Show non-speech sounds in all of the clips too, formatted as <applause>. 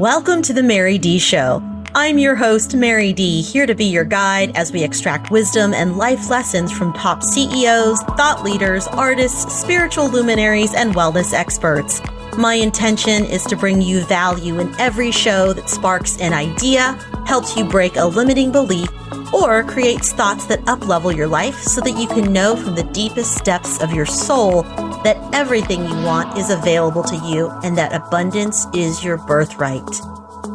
Welcome to the Mary Dee Show. I'm your host, Mary Dee, here to be your guide as we extract wisdom and life lessons from top CEOs, thought leaders, artists, spiritual luminaries, and wellness experts. My intention is to bring you value in every show that sparks an idea, helps you break a limiting belief, or creates thoughts that uplevel your life so that you can know from the deepest depths of your soul that everything you want is available to you and that abundance is your birthright.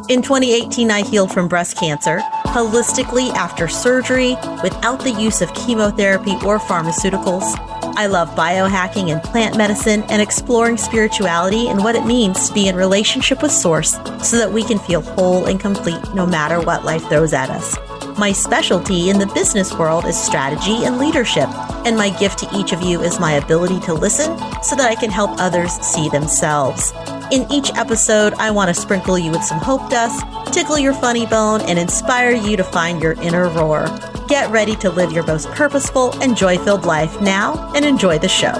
In 2018, I healed from breast cancer holistically after surgery without the use of chemotherapy or pharmaceuticals. I love biohacking and plant medicine and exploring spirituality and what it means to be in relationship with Source so that we can feel whole and complete no matter what life throws at us. My specialty in the business world is strategy and leadership, and my gift to each of you is my ability to listen so that I can help others see themselves. In each episode, I want to sprinkle you with some hope dust, tickle your funny bone, and inspire you to find your inner roar. Get ready to live your most purposeful and joy filled life now and enjoy the show.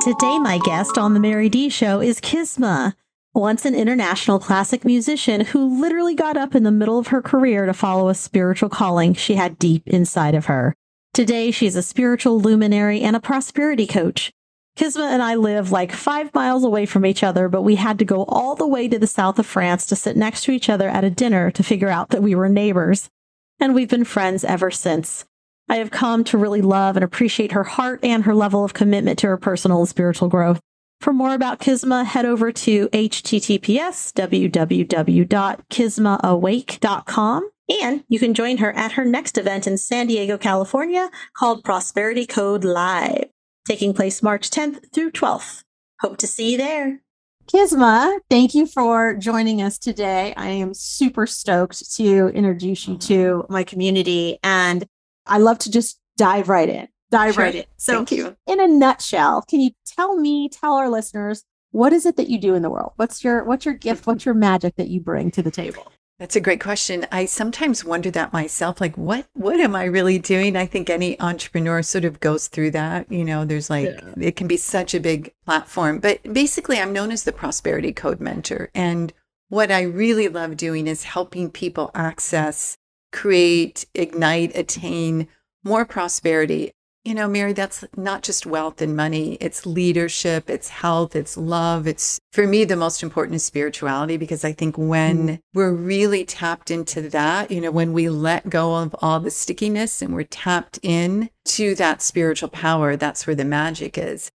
Today, my guest on The Mary Dee Show is Kisma once an international classic musician who literally got up in the middle of her career to follow a spiritual calling she had deep inside of her. Today, she's a spiritual luminary and a prosperity coach. Kisma and I live like five miles away from each other, but we had to go all the way to the south of France to sit next to each other at a dinner to figure out that we were neighbors. And we've been friends ever since. I have come to really love and appreciate her heart and her level of commitment to her personal and spiritual growth. For more about Kisma, head over to https www.kismaawake.com and you can join her at her next event in San Diego, California called Prosperity Code Live, taking place March 10th through 12th. Hope to see you there. Kisma, thank you for joining us today. I am super stoked to introduce you to mm-hmm. my community and I love to just dive right in dive sure. right in. So, Thank you. in a nutshell, can you tell me, tell our listeners, what is it that you do in the world? What's your what's your gift? What's your magic that you bring to the table? That's a great question. I sometimes wonder that myself, like what what am I really doing? I think any entrepreneur sort of goes through that. You know, there's like yeah. it can be such a big platform. But basically I'm known as the prosperity code mentor. And what I really love doing is helping people access, create, ignite, attain more prosperity you know, Mary, that's not just wealth and money. It's leadership, it's health, it's love. It's for me, the most important is spirituality because I think when mm. we're really tapped into that, you know, when we let go of all the stickiness and we're tapped in to that spiritual power, that's where the magic is.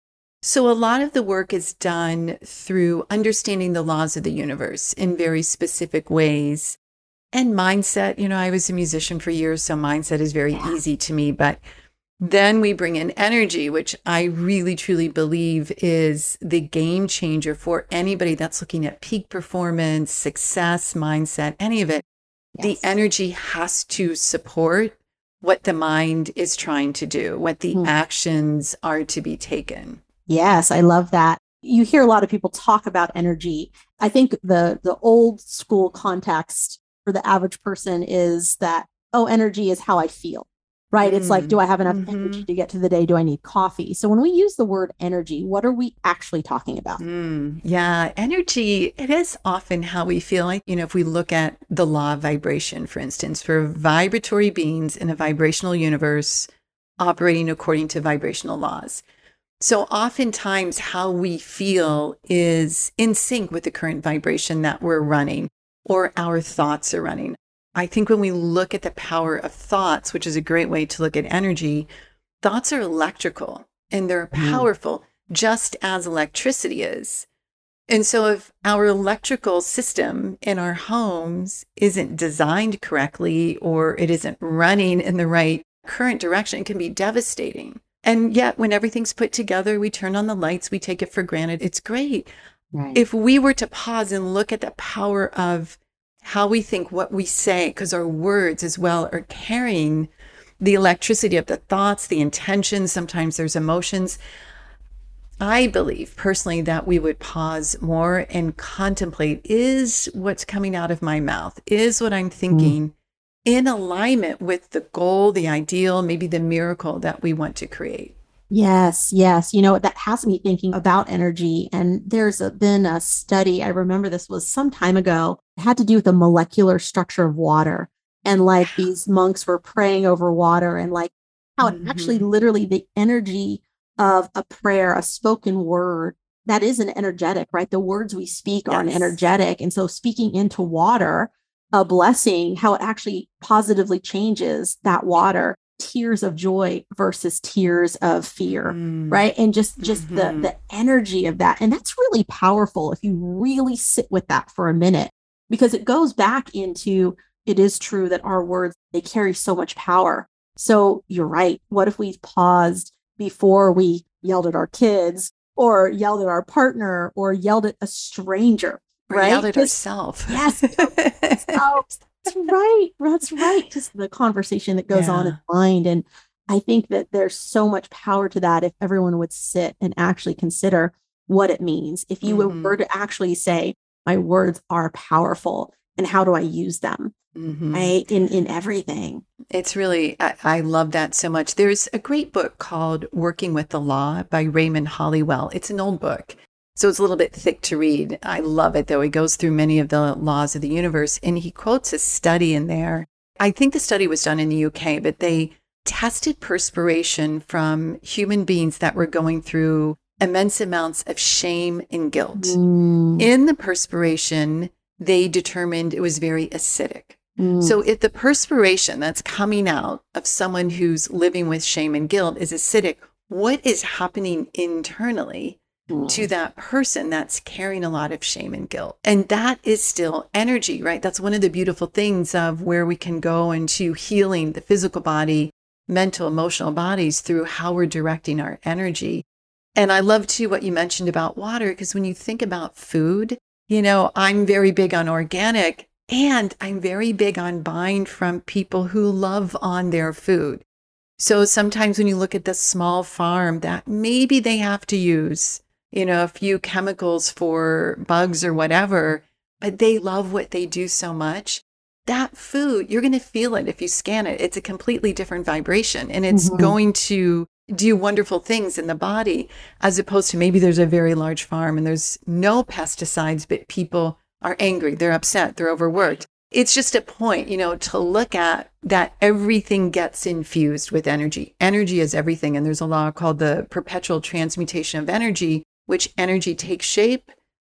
So, a lot of the work is done through understanding the laws of the universe in very specific ways. And mindset, you know, I was a musician for years, so mindset is very easy to me. But then we bring in energy, which I really truly believe is the game changer for anybody that's looking at peak performance, success, mindset, any of it. Yes. The energy has to support what the mind is trying to do, what the mm. actions are to be taken. Yes, I love that. You hear a lot of people talk about energy. I think the the old school context for the average person is that oh energy is how I feel right? Mm. It's like, do I have enough mm-hmm. energy to get to the day? Do I need coffee? So when we use the word energy, what are we actually talking about? Mm. Yeah, energy, it is often how we feel like, you know, if we look at the law of vibration, for instance, for vibratory beings in a vibrational universe operating according to vibrational laws. So oftentimes how we feel is in sync with the current vibration that we're running or our thoughts are running. I think when we look at the power of thoughts, which is a great way to look at energy, thoughts are electrical and they're mm. powerful, mm. just as electricity is. And so, if our electrical system in our homes isn't designed correctly or it isn't running in the right current direction, it can be devastating. And yet, when everything's put together, we turn on the lights, we take it for granted. It's great. Right. If we were to pause and look at the power of how we think, what we say, because our words as well are carrying the electricity of the thoughts, the intentions. Sometimes there's emotions. I believe personally that we would pause more and contemplate is what's coming out of my mouth, is what I'm thinking mm. in alignment with the goal, the ideal, maybe the miracle that we want to create. Yes, yes. You know, that has me thinking about energy. And there's a, been a study, I remember this was some time ago, it had to do with the molecular structure of water. And like these monks were praying over water and like how mm-hmm. it actually literally the energy of a prayer, a spoken word, that is an energetic, right? The words we speak yes. are an energetic. And so speaking into water, a blessing, how it actually positively changes that water tears of joy versus tears of fear mm. right? And just just mm-hmm. the the energy of that. And that's really powerful if you really sit with that for a minute because it goes back into it is true that our words they carry so much power. So you're right. What if we paused before we yelled at our kids or yelled at our partner or yelled at a stranger or right? yelled at ourselves yes <laughs> that's right. That's right. Just the conversation that goes yeah. on in mind. And I think that there's so much power to that if everyone would sit and actually consider what it means. If you mm-hmm. were to actually say, my words are powerful and how do I use them? Mm-hmm. Right. In in everything. It's really I, I love that so much. There's a great book called Working with the Law by Raymond Holliwell. It's an old book. So it's a little bit thick to read. I love it though. He goes through many of the laws of the universe and he quotes a study in there. I think the study was done in the UK, but they tested perspiration from human beings that were going through immense amounts of shame and guilt. Mm. In the perspiration, they determined it was very acidic. Mm. So if the perspiration that's coming out of someone who's living with shame and guilt is acidic, what is happening internally Mm. to that person that's carrying a lot of shame and guilt. And that is still energy, right? That's one of the beautiful things of where we can go into healing the physical body, mental, emotional bodies through how we're directing our energy. And I love too what you mentioned about water, because when you think about food, you know, I'm very big on organic and I'm very big on buying from people who love on their food. So sometimes when you look at the small farm that maybe they have to use you know, a few chemicals for bugs or whatever, but they love what they do so much. That food, you're going to feel it if you scan it. It's a completely different vibration and it's mm-hmm. going to do wonderful things in the body, as opposed to maybe there's a very large farm and there's no pesticides, but people are angry, they're upset, they're overworked. It's just a point, you know, to look at that everything gets infused with energy. Energy is everything. And there's a law called the perpetual transmutation of energy, which energy takes shape,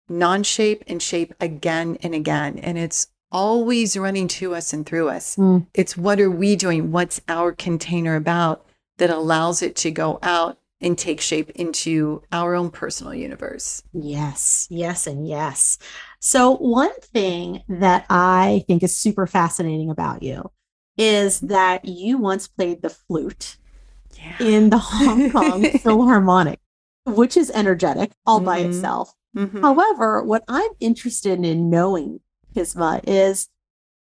non shape, and shape again and again. And it's always running to us and through us. Mm. It's what are we doing? What's our container about that allows it to go out and take shape into our own personal universe? Yes, yes, and yes. So, one thing that I think is super fascinating about you is that you once played the flute yeah. in the Hong Kong <laughs> Philharmonic which is energetic all mm-hmm. by itself. Mm-hmm. However, what I'm interested in knowing, Kisma, is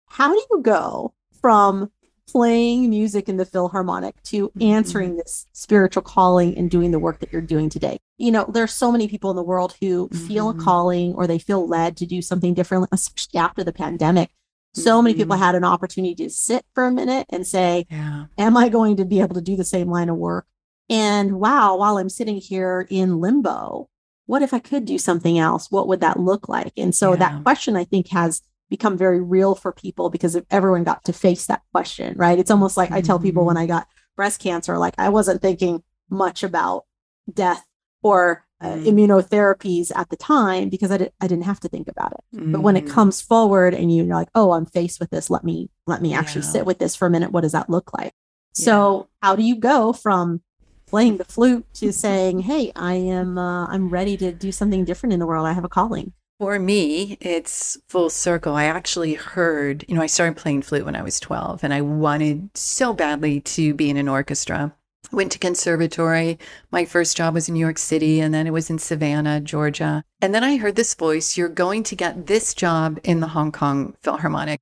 how do you go from playing music in the Philharmonic to mm-hmm. answering this spiritual calling and doing the work that you're doing today? You know, there's so many people in the world who feel a mm-hmm. calling or they feel led to do something different, especially after the pandemic. So many people mm-hmm. had an opportunity to sit for a minute and say, yeah. Am I going to be able to do the same line of work? And wow, while I'm sitting here in limbo, what if I could do something else? What would that look like? And so yeah. that question, I think, has become very real for people because if everyone got to face that question, right? It's almost like mm-hmm. I tell people when mm-hmm. I got breast cancer, like I wasn't thinking much about death or uh, mm. immunotherapies at the time because I, di- I didn't have to think about it. Mm. But when it mm. comes forward and you're like, oh, I'm faced with this, let me let me actually yeah. sit with this for a minute. What does that look like? Yeah. So how do you go from playing the flute to saying, "Hey, I am uh, I'm ready to do something different in the world. I have a calling." For me, it's full circle. I actually heard, you know, I started playing flute when I was 12 and I wanted so badly to be in an orchestra. Went to conservatory. My first job was in New York City and then it was in Savannah, Georgia. And then I heard this voice, you're going to get this job in the Hong Kong Philharmonic.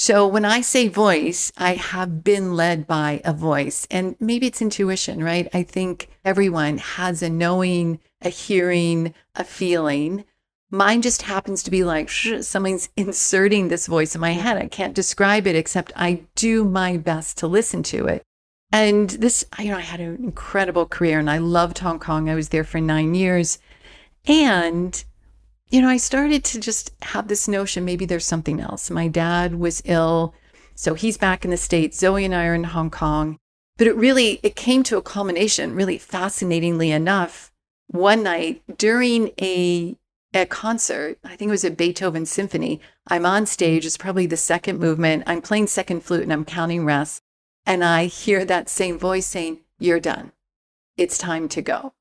So when I say voice, I have been led by a voice and maybe it's intuition, right? I think everyone has a knowing, a hearing, a feeling. Mine just happens to be like someone's inserting this voice in my head. I can't describe it except I do my best to listen to it. And this, you know, I had an incredible career and I loved Hong Kong. I was there for nine years. And, you know, I started to just have this notion maybe there's something else. My dad was ill. So he's back in the States. Zoe and I are in Hong Kong. But it really, it came to a culmination, really fascinatingly enough, one night during a a concert. I think it was a Beethoven symphony. I'm on stage. It's probably the second movement. I'm playing second flute and I'm counting rests. And I hear that same voice saying, You're done. It's time to go.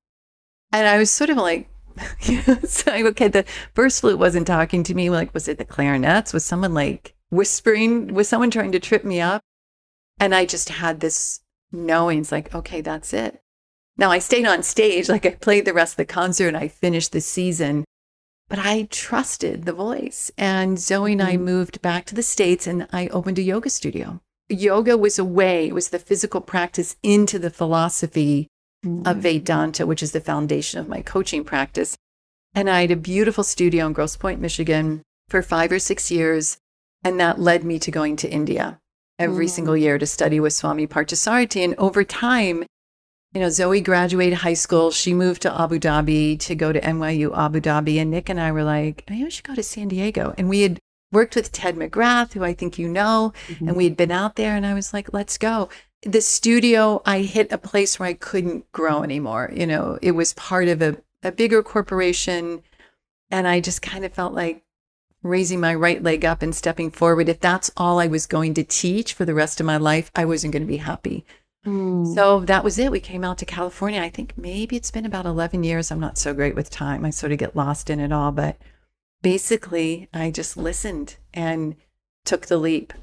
And I was sort of like, <laughs> so, <laughs> okay, the first flute wasn't talking to me. Like, was it the clarinets? Was someone like whispering? Was someone trying to trip me up? And I just had this knowing, it's like, okay, that's it. Now I stayed on stage, like I played the rest of the concert and I finished the season, but I trusted the voice. And Zoe and I mm-hmm. moved back to the States and I opened a yoga studio. Yoga was a way, it was the physical practice into the philosophy mm-hmm. of Vedanta, which is the foundation of my coaching practice. And I had a beautiful studio in Grosse Pointe, Michigan for five or six years. And that led me to going to India every mm. single year to study with Swami Parthasarathy. And over time, you know, Zoe graduated high school. She moved to Abu Dhabi to go to NYU Abu Dhabi. And Nick and I were like, maybe we should go to San Diego. And we had worked with Ted McGrath, who I think you know, mm-hmm. and we had been out there. And I was like, let's go. The studio, I hit a place where I couldn't grow anymore. You know, it was part of a, a bigger corporation. And I just kind of felt like raising my right leg up and stepping forward, if that's all I was going to teach for the rest of my life, I wasn't going to be happy. Mm. So that was it. We came out to California. I think maybe it's been about 11 years. I'm not so great with time. I sort of get lost in it all. But basically, I just listened and took the leap.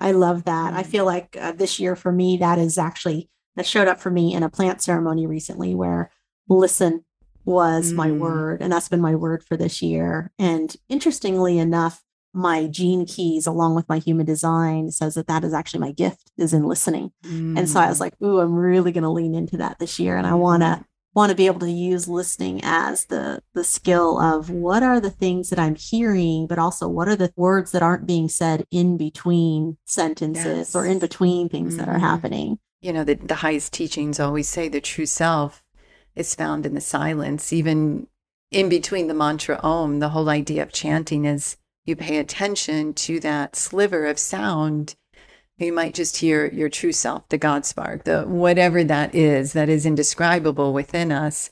I love that. I mm. feel like uh, this year for me, that is actually, that showed up for me in a plant ceremony recently where listen was mm. my word. And that's been my word for this year. And interestingly enough, my gene keys along with my human design says that that is actually my gift is in listening. Mm. And so I was mm. like, ooh, I'm really going to lean into that this year. And I want to mm. Want to be able to use listening as the the skill of what are the things that I'm hearing, but also what are the words that aren't being said in between sentences yes. or in between things mm. that are mm. happening. You know, the, the highest teachings always say the true self is found in the silence. Even in between the mantra om, the whole idea of chanting is you pay attention to that sliver of sound. You might just hear your true self, the God spark, the whatever that is, that is indescribable within us.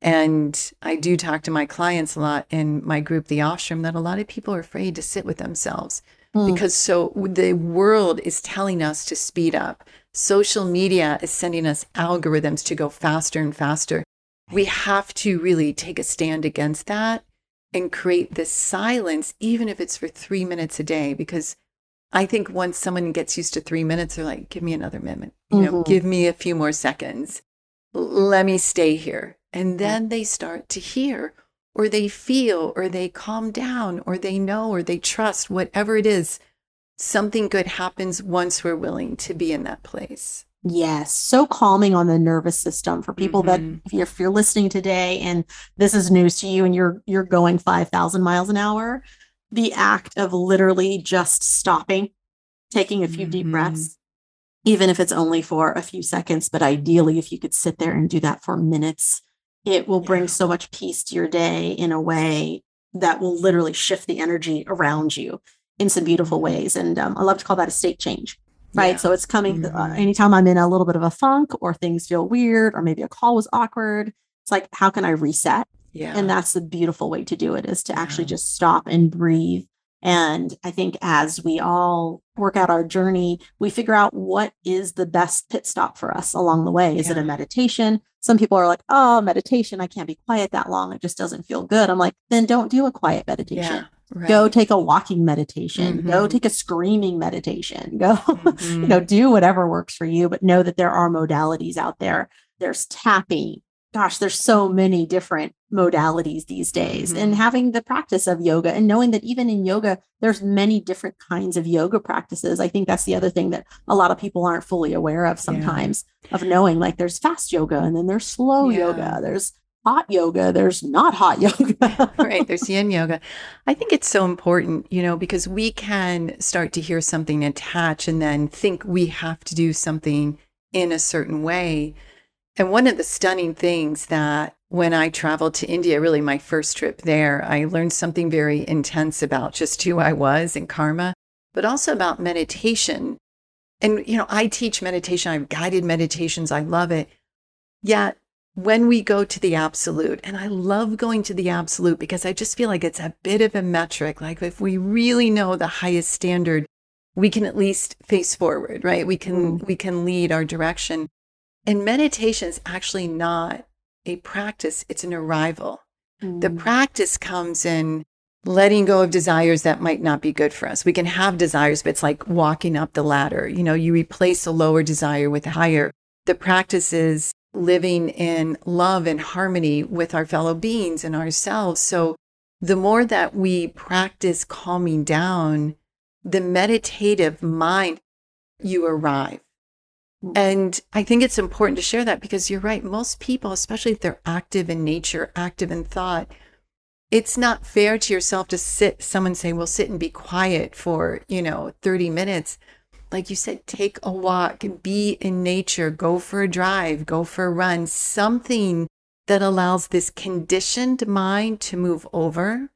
And I do talk to my clients a lot in my group, the ashram, that a lot of people are afraid to sit with themselves mm. because so the world is telling us to speed up. Social media is sending us algorithms to go faster and faster. We have to really take a stand against that and create this silence, even if it's for three minutes a day, because I think once someone gets used to three minutes, they're like, give me another minute, you know, mm-hmm. give me a few more seconds. Let me stay here. And then they start to hear, or they feel, or they calm down, or they know, or they trust, whatever it is something good happens once we're willing to be in that place. Yes, so calming on the nervous system for people mm-hmm. that if you're, if you're, listening today and this is news to you and you're you're going 5000 miles an hour, the act of literally just stopping, taking a few mm-hmm. deep breaths, even if it's only for a few seconds, but ideally if you could sit there and do that for minutes, it will bring so much peace to your day in a way that will literally shift the energy around you in some beautiful ways. And um, I love to call that a state change. Right. Yeah. So it's coming uh, mm-hmm. uh, anytime I'm in a little bit of a funk or things feel weird or maybe a call was awkward. It's like, how can I reset? Yeah. And that's the beautiful way to do it is to yeah. actually just stop and breathe. And I think as we all work out our journey, we figure out what is the best pit stop for us along the way. Is yeah. it a meditation? Some people are like, oh, meditation, I can't be quiet that long. It just doesn't feel good. I'm like, then don't do a quiet meditation. Right. Go take a walking meditation. Mm-hmm. Go take a screaming meditation. Go, mm-hmm. <laughs> you know, do whatever works for you, but know that there are modalities out there. There's tapping. Gosh, there's so many different modalities these days. Mm-hmm. And having the practice of yoga and knowing that even in yoga, there's many different kinds of yoga practices. I think that's the other thing that a lot of people aren't fully aware of sometimes yeah. of knowing like there's fast yoga and then there's slow yeah. yoga. There's hot yoga, there's not hot yoga. <laughs> right. There's yin yoga. I think it's so important, you know, because we can start to hear something attach and then think we have to do something in a certain way. And one of the stunning things that when I traveled to India, really my first trip there, I learned something very intense about just who I was and karma, but also about meditation. And, you know, I teach meditation, I have guided meditations, I love it. Yet when we go to the absolute, and I love going to the absolute because I just feel like it's a bit of a metric. Like if we really know the highest standard, we can at least face forward, right? We can mm. we can lead our direction. And meditation is actually not a practice, it's an arrival. Mm. The practice comes in letting go of desires that might not be good for us. We can have desires, but it's like walking up the ladder. You know, you replace a lower desire with a higher. The practice is living in love and harmony with our fellow beings and ourselves. So the more that we practice calming down, the meditative mind, you arrive. And I think it's important to share that because you're right. Most people, especially if they're active in nature, active in thought, it's not fair to yourself to sit, someone say, well, sit and be quiet for, you know, 30 minutes. Like you said, take a walk, and be in nature, go for a drive, go for a run, something that allows this conditioned mind to move over.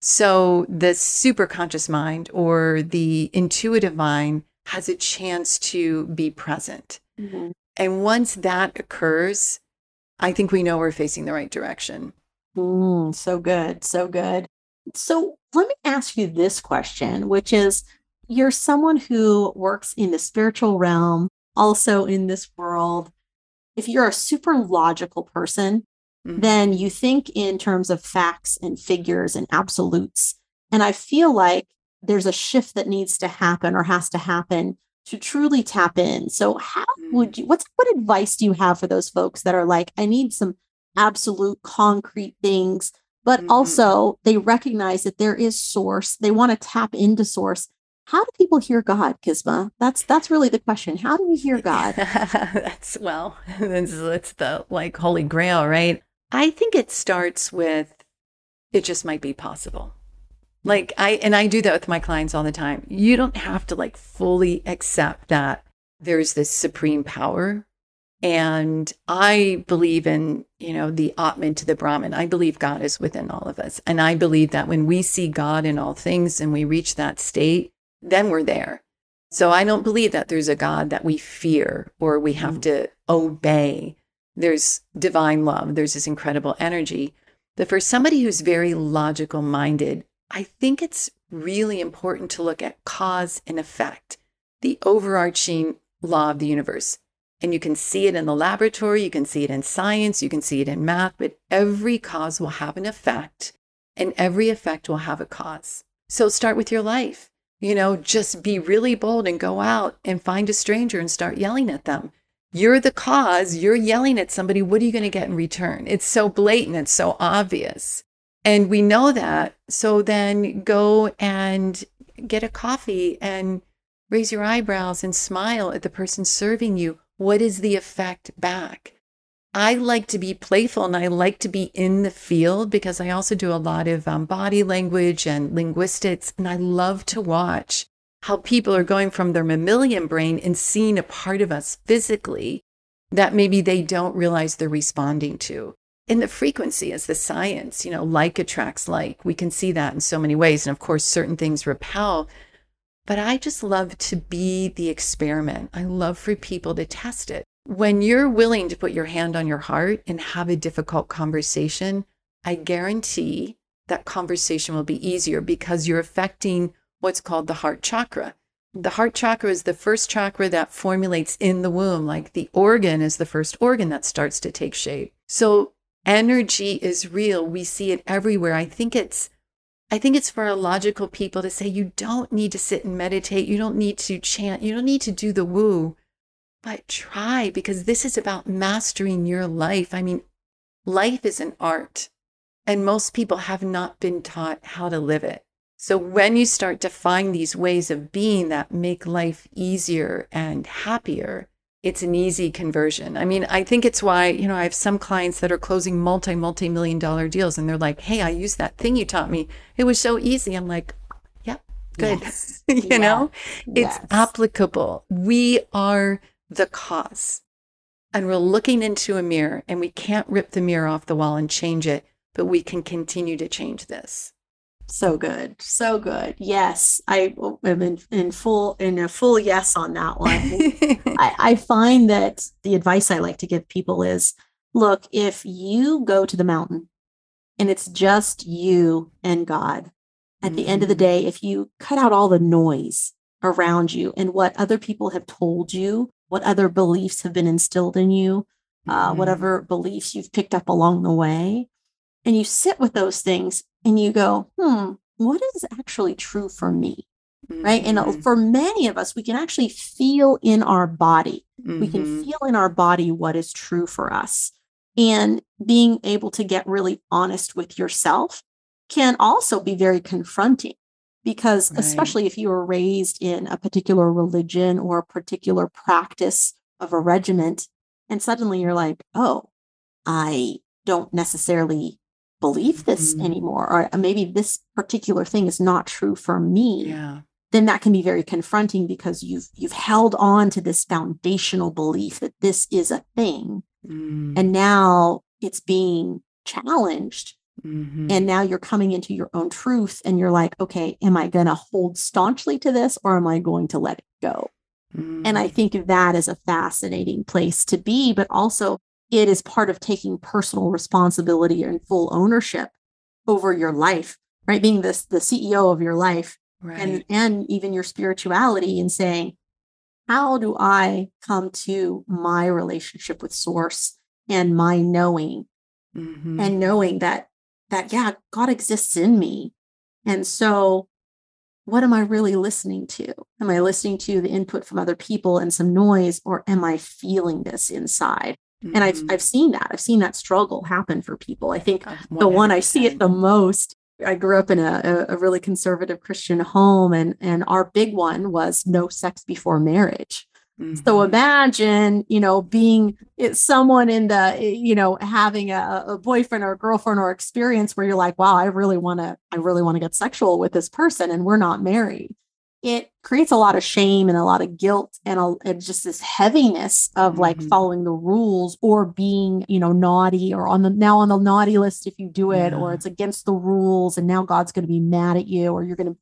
So the superconscious mind or the intuitive mind has a chance to be present. Mm-hmm. And once that occurs, I think we know we're facing the right direction. Mm, so good. So good. So let me ask you this question, which is you're someone who works in the spiritual realm, also in this world. If you're a super logical person, mm-hmm. then you think in terms of facts and figures and absolutes. And I feel like there's a shift that needs to happen or has to happen to truly tap in. So how would mm. you what's what advice do you have for those folks that are like I need some absolute concrete things but mm-hmm. also they recognize that there is source. They want to tap into source. How do people hear God, Kisma? That's that's really the question. How do we hear <laughs> God? that's well, <laughs> it's the like holy grail, right? I think it starts with it just might be possible. Like I and I do that with my clients all the time. You don't have to like fully accept that there's this supreme power. And I believe in, you know, the Atman to the Brahman. I believe God is within all of us. And I believe that when we see God in all things and we reach that state, then we're there. So I don't believe that there's a God that we fear or we have mm. to obey. There's divine love, there's this incredible energy. But for somebody who's very logical minded, I think it's really important to look at cause and effect, the overarching law of the universe. And you can see it in the laboratory, you can see it in science, you can see it in math, but every cause will have an effect and every effect will have a cause. So start with your life. You know, just be really bold and go out and find a stranger and start yelling at them. You're the cause, you're yelling at somebody. What are you going to get in return? It's so blatant, it's so obvious. And we know that. So then go and get a coffee and raise your eyebrows and smile at the person serving you. What is the effect back? I like to be playful and I like to be in the field because I also do a lot of um, body language and linguistics. And I love to watch how people are going from their mammalian brain and seeing a part of us physically that maybe they don't realize they're responding to in the frequency as the science, you know, like attracts like. We can see that in so many ways. And of course, certain things repel. But I just love to be the experiment. I love for people to test it. When you're willing to put your hand on your heart and have a difficult conversation, I guarantee that conversation will be easier because you're affecting what's called the heart chakra. The heart chakra is the first chakra that formulates in the womb, like the organ is the first organ that starts to take shape. So energy is real. We see it everywhere. I think it's I think it's for logical people to say you don't need to sit and meditate. You don't need to chant. You don't need to do the woo, but try because this is about mastering your life. I mean, life is an art, and most people have not been taught how to live it. So when you start to find these ways of being that make life easier and happier, it's an easy conversion. I mean, I think it's why, you know, I have some clients that are closing multi, multi million dollar deals and they're like, hey, I used that thing you taught me. It was so easy. I'm like, yep, good. Yes. <laughs> you yeah. know, it's yes. applicable. We are the cause. And we're looking into a mirror and we can't rip the mirror off the wall and change it, but we can continue to change this. So good. So good. Yes. I am in, in full in a full yes on that one. <laughs> I, I find that the advice I like to give people is look, if you go to the mountain and it's just you and God, at mm-hmm. the end of the mm-hmm. day, if you cut out all the noise around you and what other people have told you, what other beliefs have been instilled in you, uh, mm-hmm. whatever beliefs you've picked up along the way, and you sit with those things and you go, hmm, what is actually true for me? Mm-hmm. Right. And uh, mm-hmm. for many of us, we can actually feel in our body, mm-hmm. we can mm-hmm. feel in our body what is true for us. And being able to get really honest with yourself can also be very confronting because, right. especially if you were raised in a particular religion or a particular practice of a regiment, and suddenly you're like, oh, I don't necessarily believe this mm-hmm. anymore or uh, maybe this particular thing is not true for me yeah then that can be very confronting because you've you've held on to this foundational belief that this is a thing mm. and now it's being challenged mm-hmm. and now you're coming into your own truth and you're like okay am i going to hold staunchly to this or am i going to let it go mm. and i mm. think that is a fascinating place to be but also it is part of taking personal responsibility and full ownership over your life right being this the ceo of your life right. and and even your spirituality and saying how do i come to my relationship with source and my knowing mm-hmm. and knowing that that yeah god exists in me and so what am i really listening to am i listening to the input from other people and some noise or am i feeling this inside Mm-hmm. And I've mm-hmm. I've seen that. I've seen that struggle happen for people. I think 100%. the one I see it the most. I grew up in a, a really conservative Christian home, and and our big one was no sex before marriage. Mm-hmm. So imagine, you know, being someone in the, you know, having a, a, boyfriend or a girlfriend or experience where you're like, wow, I really want to, I really want to get sexual with this person and we're not married it creates a lot of shame and a lot of guilt and, a, and just this heaviness of like mm-hmm. following the rules or being you know naughty or on the now on the naughty list if you do it yeah. or it's against the rules and now god's going to be mad at you or you're going to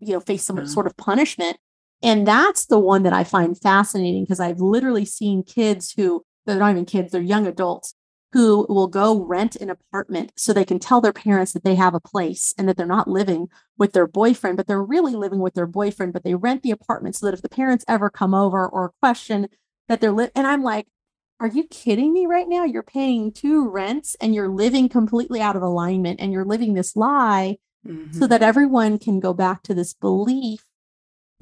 you know face some yeah. sort of punishment and that's the one that i find fascinating because i've literally seen kids who they're not even kids they're young adults who will go rent an apartment so they can tell their parents that they have a place and that they're not living with their boyfriend, but they're really living with their boyfriend, but they rent the apartment so that if the parents ever come over or question that they're li- and I'm like, are you kidding me right now? You're paying two rents and you're living completely out of alignment and you're living this lie mm-hmm. so that everyone can go back to this belief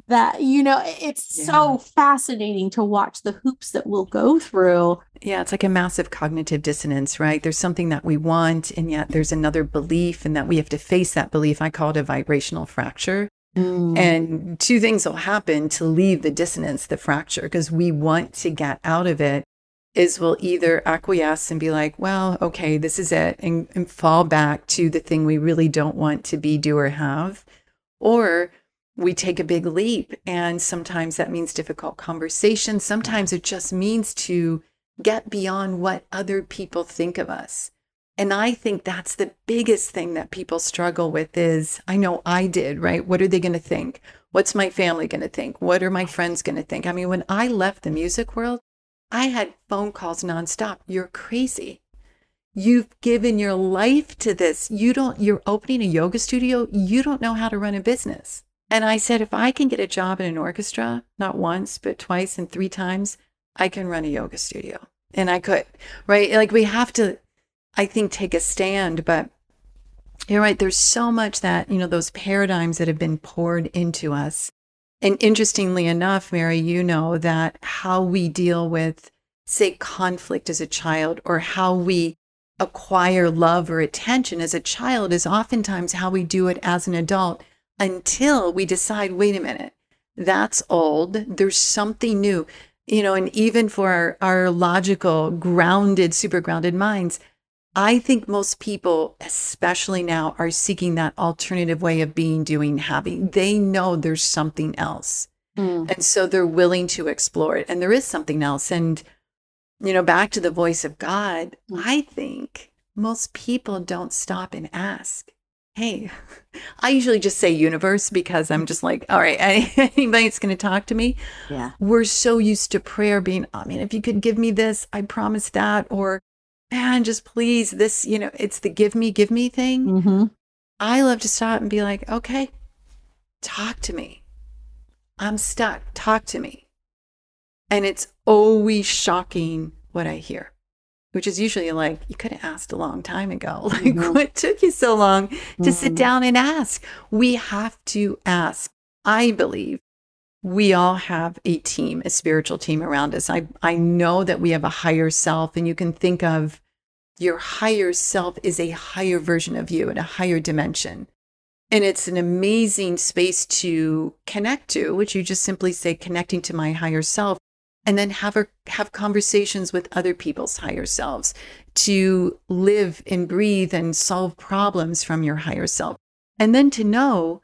that you know it's yeah. so fascinating to watch the hoops that we'll go through yeah it's like a massive cognitive dissonance right there's something that we want and yet there's another belief and that we have to face that belief i call it a vibrational fracture mm. and two things will happen to leave the dissonance the fracture because we want to get out of it is we'll either acquiesce and be like well okay this is it and, and fall back to the thing we really don't want to be do or have or we take a big leap. And sometimes that means difficult conversation. Sometimes it just means to get beyond what other people think of us. And I think that's the biggest thing that people struggle with is I know I did, right? What are they going to think? What's my family going to think? What are my friends going to think? I mean, when I left the music world, I had phone calls nonstop. You're crazy. You've given your life to this. You don't, you're opening a yoga studio. You don't know how to run a business. And I said, if I can get a job in an orchestra, not once, but twice and three times, I can run a yoga studio. And I could, right? Like we have to, I think, take a stand. But you're right. There's so much that, you know, those paradigms that have been poured into us. And interestingly enough, Mary, you know that how we deal with, say, conflict as a child or how we acquire love or attention as a child is oftentimes how we do it as an adult until we decide, wait a minute, that's old. There's something new. You know, and even for our, our logical, grounded, super grounded minds, I think most people, especially now, are seeking that alternative way of being, doing, having. They know there's something else. Mm. And so they're willing to explore it. And there is something else. And, you know, back to the voice of God, mm. I think most people don't stop and ask, hey, I usually just say universe because I'm just like, all right, <laughs> anybody that's going to talk to me. Yeah. We're so used to prayer being, I mean, if you could give me this, I promise that. Or, man, just please, this, you know, it's the give me, give me thing. Mm-hmm. I love to stop and be like, okay, talk to me. I'm stuck. Talk to me. And it's always shocking what I hear which is usually like you could have asked a long time ago <laughs> like mm-hmm. what took you so long to mm-hmm. sit down and ask we have to ask i believe we all have a team a spiritual team around us i i know that we have a higher self and you can think of your higher self is a higher version of you in a higher dimension and it's an amazing space to connect to which you just simply say connecting to my higher self and then have a, have conversations with other people's higher selves to live and breathe and solve problems from your higher self. And then to know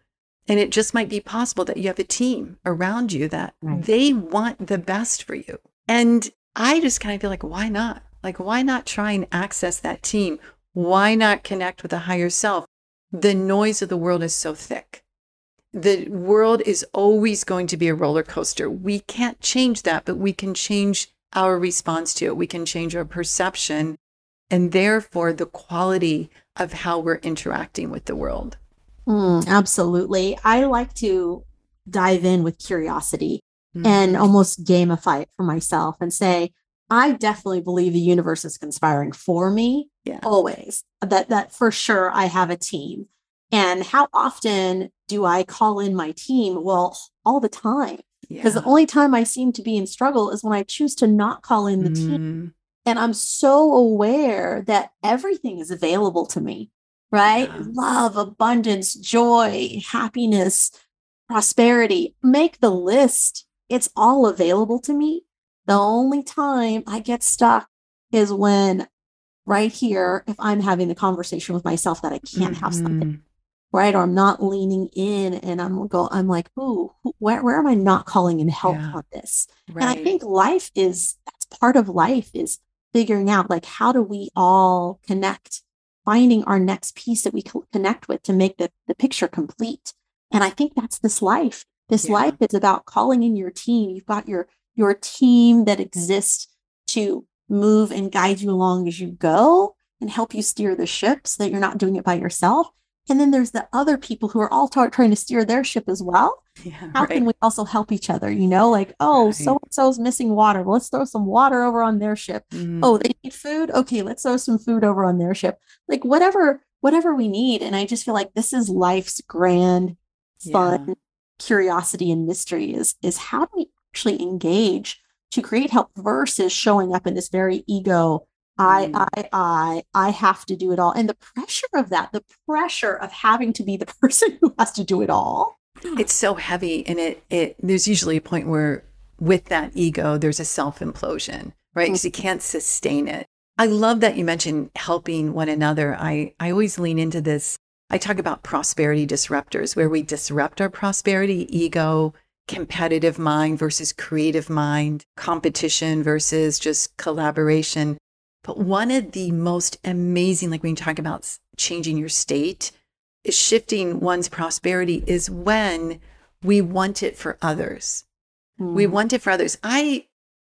and it just might be possible that you have a team around you that right. they want the best for you. And i just kind of feel like why not? Like why not try and access that team? Why not connect with a higher self? The noise of the world is so thick the world is always going to be a roller coaster. We can't change that, but we can change our response to it. We can change our perception and therefore the quality of how we're interacting with the world. Mm, absolutely. I like to dive in with curiosity mm-hmm. and almost gamify it for myself and say, I definitely believe the universe is conspiring for me yeah. always. That that for sure I have a team. And how often do I call in my team? Well, all the time. Because yeah. the only time I seem to be in struggle is when I choose to not call in the mm. team. And I'm so aware that everything is available to me, right? Yeah. Love, abundance, joy, happiness, prosperity. Make the list. It's all available to me. The only time I get stuck is when right here, if I'm having the conversation with myself that I can't mm-hmm. have something mm-hmm right? Or I'm not leaning in and I'm go, I'm like, oh, where, where am I not calling in help yeah. on this? Right. And I think life is that's part of life is figuring out like how do we all connect, finding our next piece that we connect with to make the, the picture complete. And I think that's this life. This yeah. life is about calling in your team. You've got your your team that exists to move and guide you along as you go and help you steer the ship so that you're not doing it by yourself. And then there's the other people who are all t- trying to steer their ship as well. Yeah, How right. can we also help each other? You know, like, oh, so and so's missing water. Let's throw some water over on their ship. Mm. Oh, they need food. Okay, let's throw some food over on their ship. Like whatever, whatever we need. And I just feel like this is life's grand fun yeah. curiosity and mystery is is how do we actually engage to create help versus showing up in this very ego I, mm. I, I, I have to do it all. And the pressure of that, the pressure of having to be the <laughs> person who has to do it all. It's so heavy. And it, it, there's usually a point where with that ego, there's a self implosion, right? Because mm-hmm. you can't sustain it. I love that you mentioned helping one another. I, I always lean into this. I talk about prosperity disruptors, where we disrupt our prosperity, ego, competitive mind versus creative mind, competition versus just collaboration. But one of the most amazing, like when you talk about changing your state, is shifting one's prosperity is when we want it for others. Mm. We want it for others. I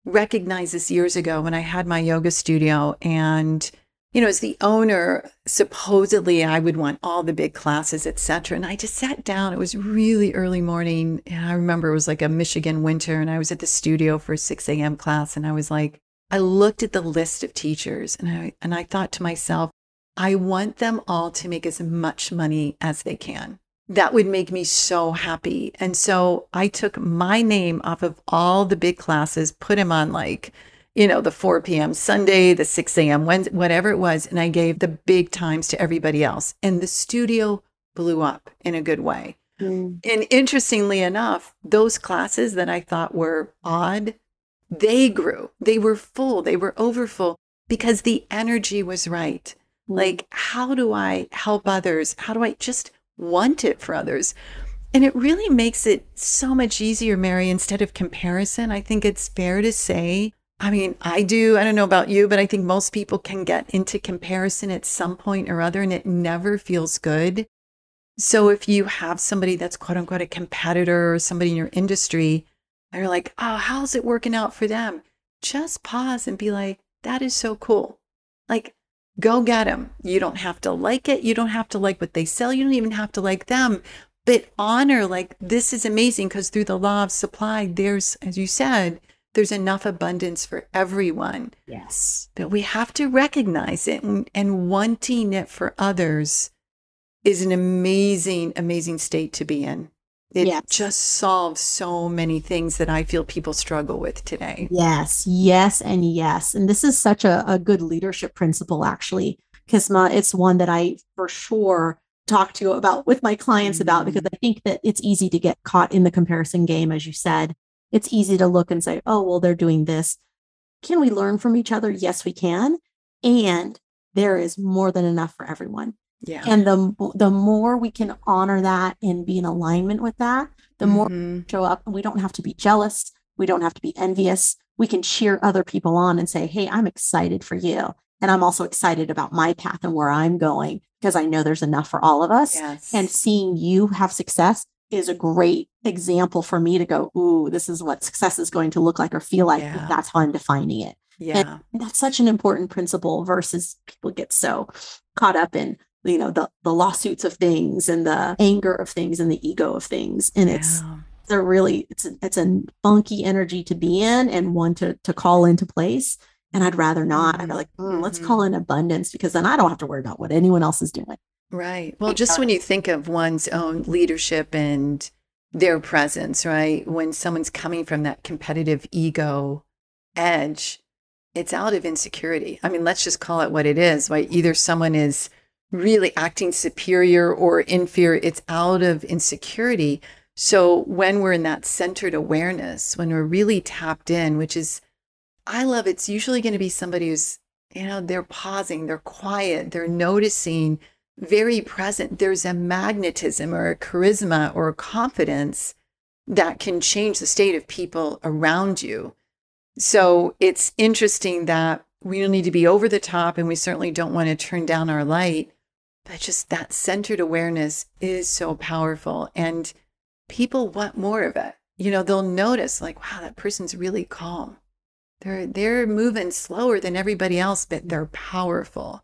recognized this years ago when I had my yoga studio and you know, as the owner, supposedly I would want all the big classes, etc. And I just sat down. It was really early morning. And I remember it was like a Michigan winter, and I was at the studio for a 6 a.m. class. And I was like, I looked at the list of teachers and I, and I thought to myself, I want them all to make as much money as they can. That would make me so happy. And so I took my name off of all the big classes, put them on like, you know, the 4 p.m. Sunday, the 6 a.m. Wednesday, whatever it was. And I gave the big times to everybody else. And the studio blew up in a good way. Mm. And interestingly enough, those classes that I thought were odd they grew. They were full, they were overfull because the energy was right. Mm. Like, how do I help others? How do I just want it for others? And it really makes it so much easier, Mary, instead of comparison. I think it's fair to say, I mean, I do, I don't know about you, but I think most people can get into comparison at some point or other, and it never feels good. So if you have somebody that's quote unquote a competitor or somebody in your industry, you're like, oh, how's it working out for them? Just pause and be like, that is so cool. Like, go get them. You don't have to like it. You don't have to like what they sell. You don't even have to like them. But honor, like, this is amazing because through the law of supply, there's, as you said, there's enough abundance for everyone. Yes. But we have to recognize it and, and wanting it for others is an amazing, amazing state to be in. It Yes. just solves so many things that I feel people struggle with today. Yes, yes, and yes. And this is such a, a good leadership principle, actually, Kisma. It's one that I for sure talk to about with my clients about mm-hmm. because I think that it's easy to get caught in the comparison game, as you said. It's easy to look and say, oh, well, they're doing this. Can we learn from each other? Yes, we can. And there is more than enough for everyone. Yeah. And the the more we can honor that and be in alignment with that, the more Mhm. show up and we don't have to be jealous we don't have to be envious we can cheer other people on and say hey i'm excited for you and i'm also excited about my path and where i'm going because i know there's enough for all of us Yes. and seeing you have success is a great example for me to go ooh this is what success is going to look like or feel like Yeah. that's how i'm defining it yeah. and that's such an important principle versus people get so caught up in you know the the lawsuits of things and the anger of things and the ego of things and it's Yeah. it's a really it's a, it's a funky energy to be in and one to to call into place and i'd rather not i'd be Mhm. like "Mm, let's Mhm. call in abundance because then i don't have to worry about what anyone else is doing Right. Well, just when you think of one's own leadership and their presence, right? When someone's coming from that competitive ego edge, it's out of insecurity. I mean, let's just call it what it is, right? Either someone is really acting superior or inferior, it's out of insecurity. So when we're in that centered awareness, when we're really tapped in, which is, I love it's usually going to be somebody who's, you know, they're pausing, they're quiet, they're noticing very present. There's a magnetism or a charisma or a confidence that can change the state of people around you. So it's interesting that we don't need to be over the top and we certainly don't want to turn down our light, but just that centered awareness is so powerful and people want more of it. You know, they'll notice like, wow, that person's really calm. They're they're moving slower than everybody else, but they're powerful.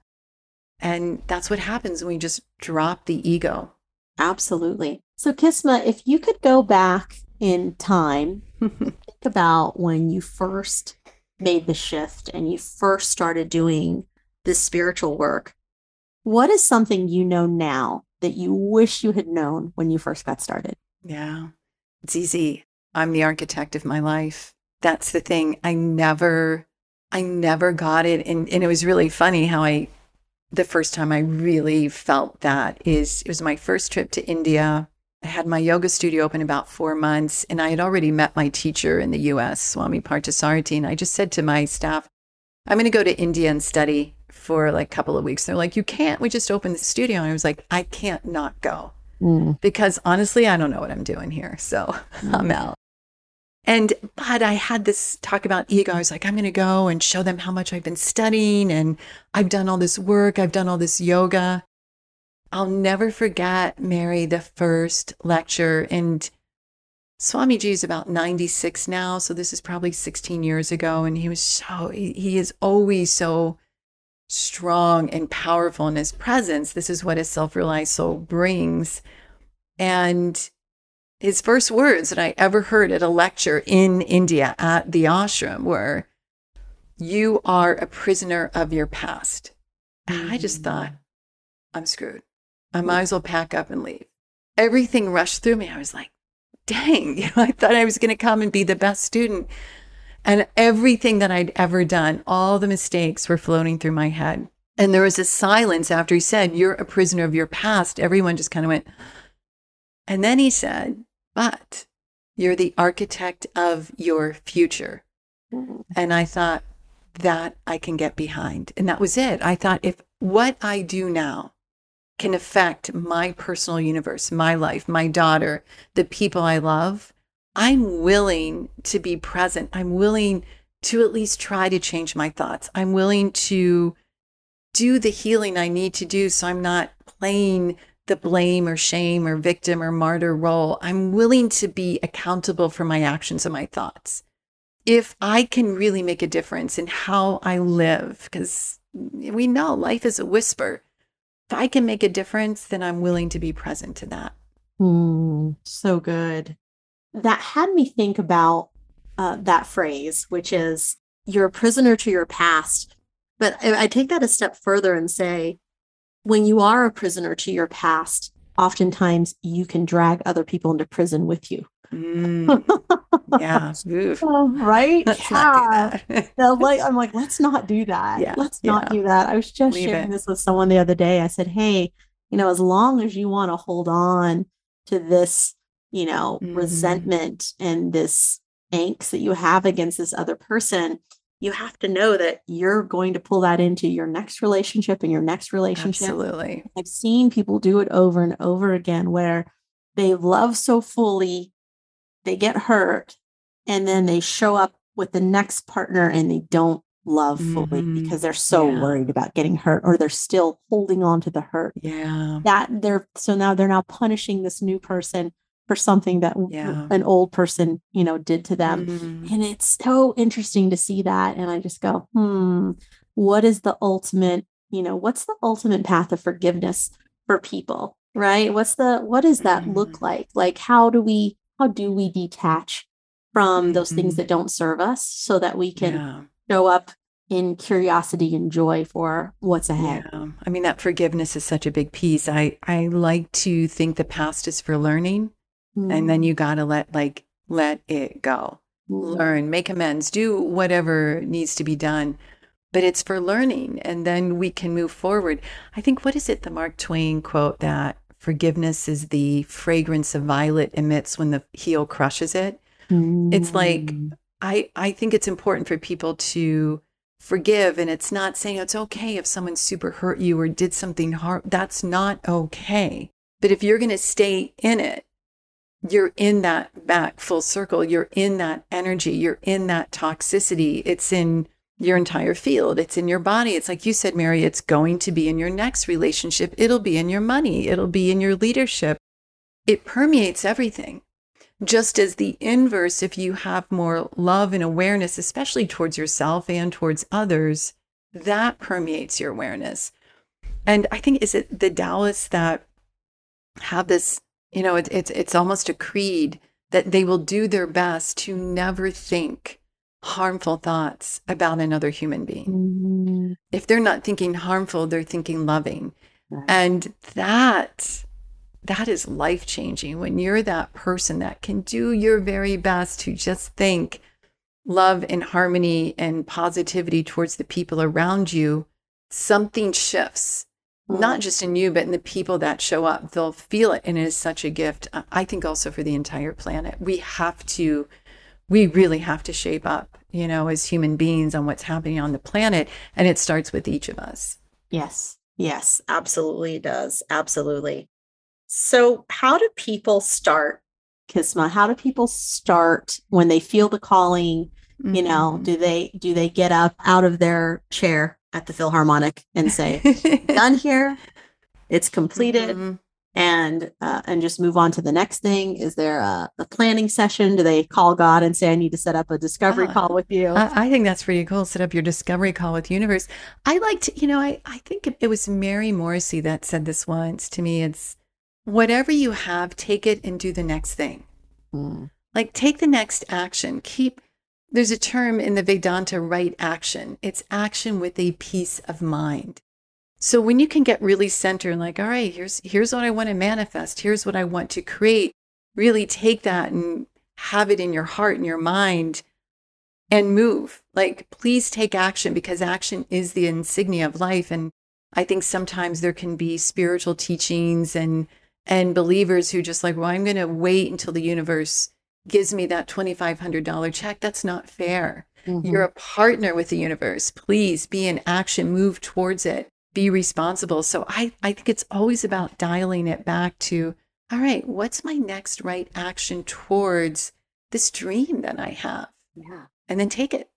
And that's what happens when we just drop the ego. absolutely so kisma if you could go back in time <laughs> think about when you first made the shift and you first started doing this spiritual work what is something you know now that you wish you had known when you first got started Yeah. It's easy. I'm the architect of my life. That's the thing. I never, I never got it. And, and it was really funny how I, the first time I really felt that is, it was my first trip to India. I had my yoga studio open about four months and I had already met my teacher in the US, Swami Parthasarathy. And I just said to my staff, I'm going to go to India and study for like a couple of weeks. They're like, you can't. We just opened the studio. And I was like, I can't not go mm. because honestly, I don't know what I'm doing here. So <laughs> I'm out. And, but I had this talk about ego. I was like, I'm going to go and show them how much I've been studying and I've done all this work, I've done all this yoga. I'll never forget, Mary, the first lecture. And Swamiji is about 96 now. So this is probably 16 years ago. And he was so, he, he is always so strong and powerful in his presence. This is what his self realized soul brings. And his first words that I ever heard at a lecture in India at the ashram were, You are a prisoner of your past. And I just mm. thought, I'm screwed. I might as well pack up and leave. Everything rushed through me. I was like, dang, <laughs> you know, I thought I was going to come and be the best student. And everything that I'd ever done, all the mistakes were floating through my head. And there was a silence after he said, You're a prisoner of your past. Everyone just kind of went, and then he said, But you're the architect of your future. And I thought, that I can get behind. And that was it. I thought, if what I do now can affect my personal universe, my life, my daughter, the people I love, I'm willing to be present. I'm willing to at least try to change my thoughts. I'm willing to do the healing I need to do so I'm not playing the blame or shame or victim or martyr role. I'm willing to be accountable for my actions and my thoughts. If I can really make a difference in how I live, because we know life is a whisper. If I can make a difference, then I'm willing to be present to that. Mm, so good. That had me think about uh, that phrase, which is you're a prisoner to your past. But I, I take that a step further and say, when you are a prisoner to your past, oftentimes you can drag other people into prison with you. Mm, yeah. <laughs> <laughs> right? Let's yeah. <laughs> like I'm like, let's not do that. Yeah. Let's not yeah. do that. I was just Leave sharing it. this with someone the other day. I said, hey, you know, as long as you want to hold on to this, you know, mm-hmm. resentment and this angst that you have against this other person, you have to know that you're going to pull that into your next relationship and your next relationship. Absolutely. I've seen people do it over and over again where they love so fully, they get hurt, and then they show up with the next partner and they don't love fully mm-hmm. because they're so yeah. worried about getting hurt or they're still holding on to the hurt. Yeah. That they're so now they're now punishing this new person for something that yeah. an old person, you know, did to them. Mm. And it's so interesting to see that. And I just go, hmm, what is the ultimate, you know, what's the ultimate path of forgiveness for people? Right. What's the what does that mm. look like? Like how do we how do we detach from those things mm-hmm. that don't serve us so that we can yeah. show up in curiosity and joy for what's ahead. Yeah. I mean that forgiveness is such a big piece. I I like to think the past is for learning Mm. And then mm. you got to let like let it go. Mm. Learn, make amends, do whatever needs to be done. But it's for learning and then we can move forward. I think what is it the Mark Twain quote that forgiveness is the fragrance a violet emits when the heel crushes it. Mm. It's like mm. I I think it's important for people to forgive and it's not saying it's okay if someone super hurt you or did something hard that's not okay but if you're going to stay in it you're in that back full circle. You're in that energy. You're in that toxicity. It's in your entire field. It's in your body. It's like you said, Mary, it's going to be in your next relationship. It'll be in your money. It'll be in your leadership. It permeates everything. Just as the inverse, if you have more love and awareness, especially towards yourself and towards others, that permeates your awareness. And I think, is it the Taoists that have this you know, it, it's it's almost a creed that they will do their best to never think harmful thoughts about another human being. Mm-hmm. If they're not thinking harmful, they're thinking loving. Right. And that that is life changing when you're that person that can do your very best to just think love and harmony and positivity towards the people around you, something shifts not just in you, but in the people that show up. They'll feel it. And it is such a gift. I think also for the entire planet. We have to, we really have to shape up, you know, as human beings on what's happening on the planet. And it starts with each of us. Yes. Yes, absolutely does. Absolutely. So, how do people start, Kisma? How do people start when they feel the calling? Mm-hmm. You know, mm-hmm. do they do they get up out of their chair at the Philharmonic and say, <laughs> "Done here, it's completed," mm-hmm. and uh, and just move on to the next thing? Is there a, a, planning session? Do they call God and say, "I need to set up a discovery uh, call with you"? I, I, think that's pretty cool. Set up your discovery call with Universe. I like to, you know, I I think it, it was Mary Morrissey that said this once to me. It's whatever you have, take it and do the next thing. Mm. Like take the next action. Keep there's a term in the Vedanta, right action. It's action with a peace of mind. So when you can get really centered, and like, all right, here's here's what I want to manifest, here's what I want to create, really take that and have it in your heart and your mind and move. Like, please take action because action is the insignia of life. And I think sometimes there can be spiritual teachings and and believers who just like, well, I'm gonna wait until the universe gives me that $2,500 check. That's not fair. Mm-hmm. You're a partner with the universe. Please be in action, move towards it. be responsible. So I, I think it's always about dialing it back to, all right, what's my next right action towards this dream that I have? Yeah. And then take it.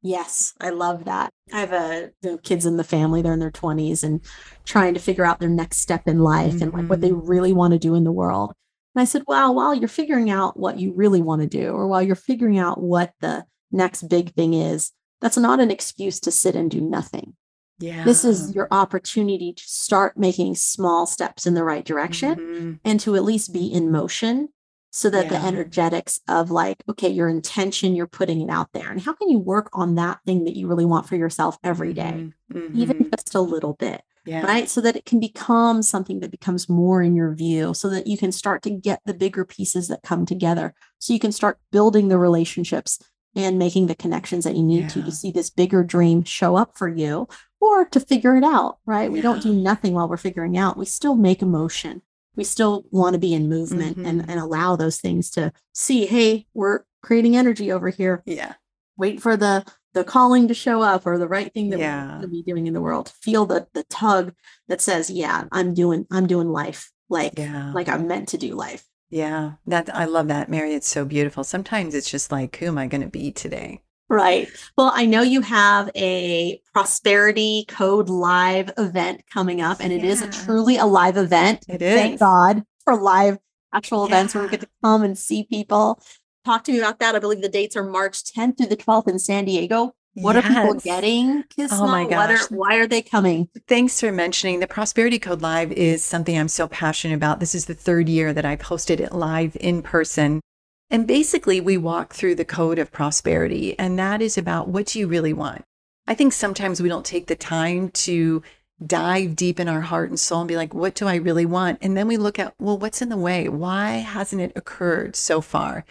Yes, I love that. I have a you know, kids in the family, they're in their 20s and trying to figure out their next step in life mm-hmm. and like what they mm-hmm. really want to do in the world. And I said, well, while you're figuring out what you really want to do, or while you're figuring out what the next big thing is, that's not an excuse to sit and do nothing. Yeah. This is your opportunity to start making small steps in the right direction mm-hmm. and to at least be in motion so that yeah. the energetics of like, okay, your intention, you're putting it out there. And how can you work on that thing that you really want for yourself every day, mm-hmm. even mm-hmm. just a little bit? Yeah. Right. So that it can become something that becomes more in your view, so that you can start to get the bigger pieces that come together. So you can start building the relationships and making the connections that you need yeah. to to see this bigger dream show up for you or to figure it out, right? Yeah. We don't do nothing while we're figuring out. We still make emotion. We still want to be in movement mm-hmm. and, and allow those things to see, hey, we're creating energy over here. Yeah. Wait for the the calling to show up or the right thing that yeah. we're going to be doing in the world. Feel the the tug that says, yeah, I'm doing I'm doing life like yeah. like I'm meant to do life. Yeah. That I love that, Mary. It's so beautiful. Sometimes it's just like, who am I going to be today? Right. Well, I know you have a prosperity code live event coming up, and it yeah. is a truly a live event. It is. Thank God for live actual yeah. events where we get to come and see people. Talk to me about that. I believe the dates are March 10th through the 12th in San Diego. What yes. are people getting? Oh my gosh. Are, why are they coming? Thanks for mentioning the Prosperity Code Live is something I'm so passionate about. This is the third year that I've hosted it live in person. And basically, we walk through the code of prosperity, and that is about what you really want? I think sometimes we don't take the time to dive deep in our heart and soul and be like, what do I really want? And then we look at, well, what's in the way? Why hasn't it occurred so far?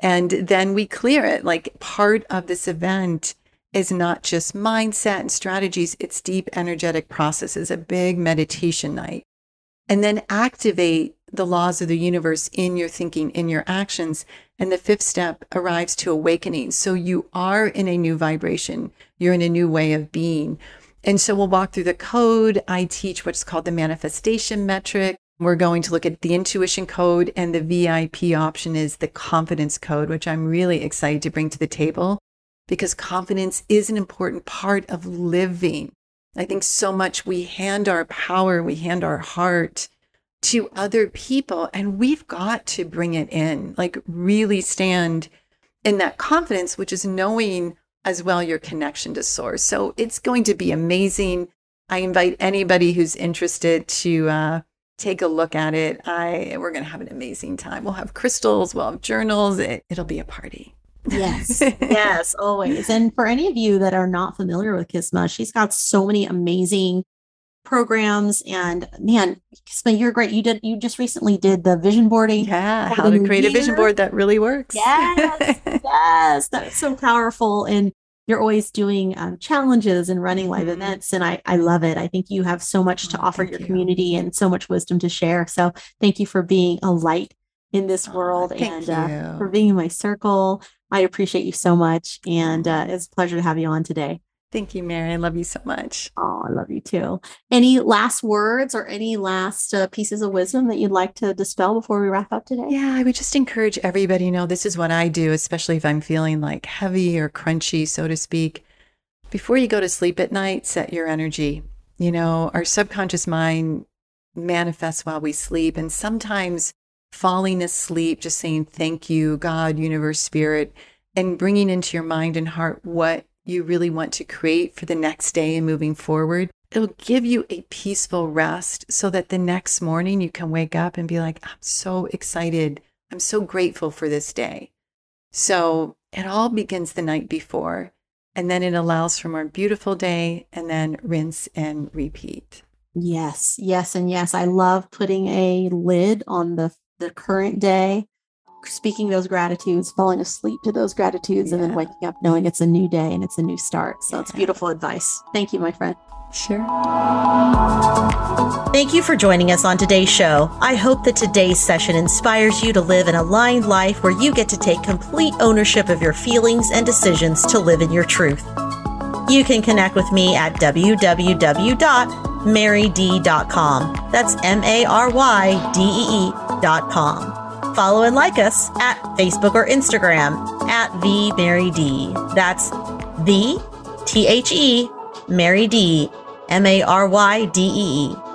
And then we clear it. Like part of this event is not just mindset and strategies, it's deep energetic processes, a big meditation night. And then activate the laws of the universe in your thinking, in your actions. And the fifth step arrives to awakening. So you are in a new vibration, you're in a new way of being. And so we'll walk through the code. I teach what's called the manifestation metric. We're going to look at the intuition code, and the VIP option is the confidence code, which I'm really excited to bring to the table because confidence is an important part of living. I think so much we hand our power, we hand our heart to other people. And we've got to bring it in, like really stand in that confidence, which is knowing as well your connection to source. So it's going to be amazing. I invite anybody who's interested to uh, take a look at it. I we're going to have an amazing time. We'll have crystals, we'll have journals. It, it'll be a party. yes, <laughs> yes, always. And for any of you that are not familiar with Kisma, she's got so many amazing programs and man Kisma, you're great you did you just recently did the vision boarding yeah how to create year. a vision board that really works yes <laughs> yes that's so powerful and you're always doing um, challenges and running live mm-hmm. events and I, I love it. I think you have so much to oh, offer your you. community and so much wisdom to share. So thank you for being a light in this oh, world and uh, for being in my circle. I appreciate you so much and uh, it's a pleasure to have you on today Thank you, Mary. I love you so much. Oh, I love you too. Any last words or any last uh, pieces of wisdom that you'd like to dispel before we wrap up today? Yeah, I would just encourage everybody, you know, this is what I do, especially if I'm feeling like heavy or crunchy, so to speak. Before you go to sleep at night, set your energy. You know, our subconscious mind manifests while we sleep. And sometimes falling asleep, just saying thank you, God, universe, spirit, and bringing into your mind and heart what you really want to create for the next day and moving forward, it'll give you a peaceful rest so that the next morning you can wake up and be like, I'm so excited. I'm so grateful for this day. So it all begins the night before, and then it allows for more beautiful day and then rinse and repeat. Yes, yes, and yes. I love putting a lid on the the current day speaking those gratitudes, falling asleep to those gratitudes, yeah. and then waking up knowing it's a new day and it's a new start. So yeah. it's beautiful advice. Thank you, my friend. Sure. Thank you for joining us on today's show. I hope that today's session inspires you to live an aligned life where you get to take complete ownership of your feelings and decisions to live in your truth. You can connect with me at www marydee.com. That's M A R Y D E E.com. Follow and like us at Facebook or Instagram at the Mary Dee. That's the T H E Mary Dee M A R Y D E E.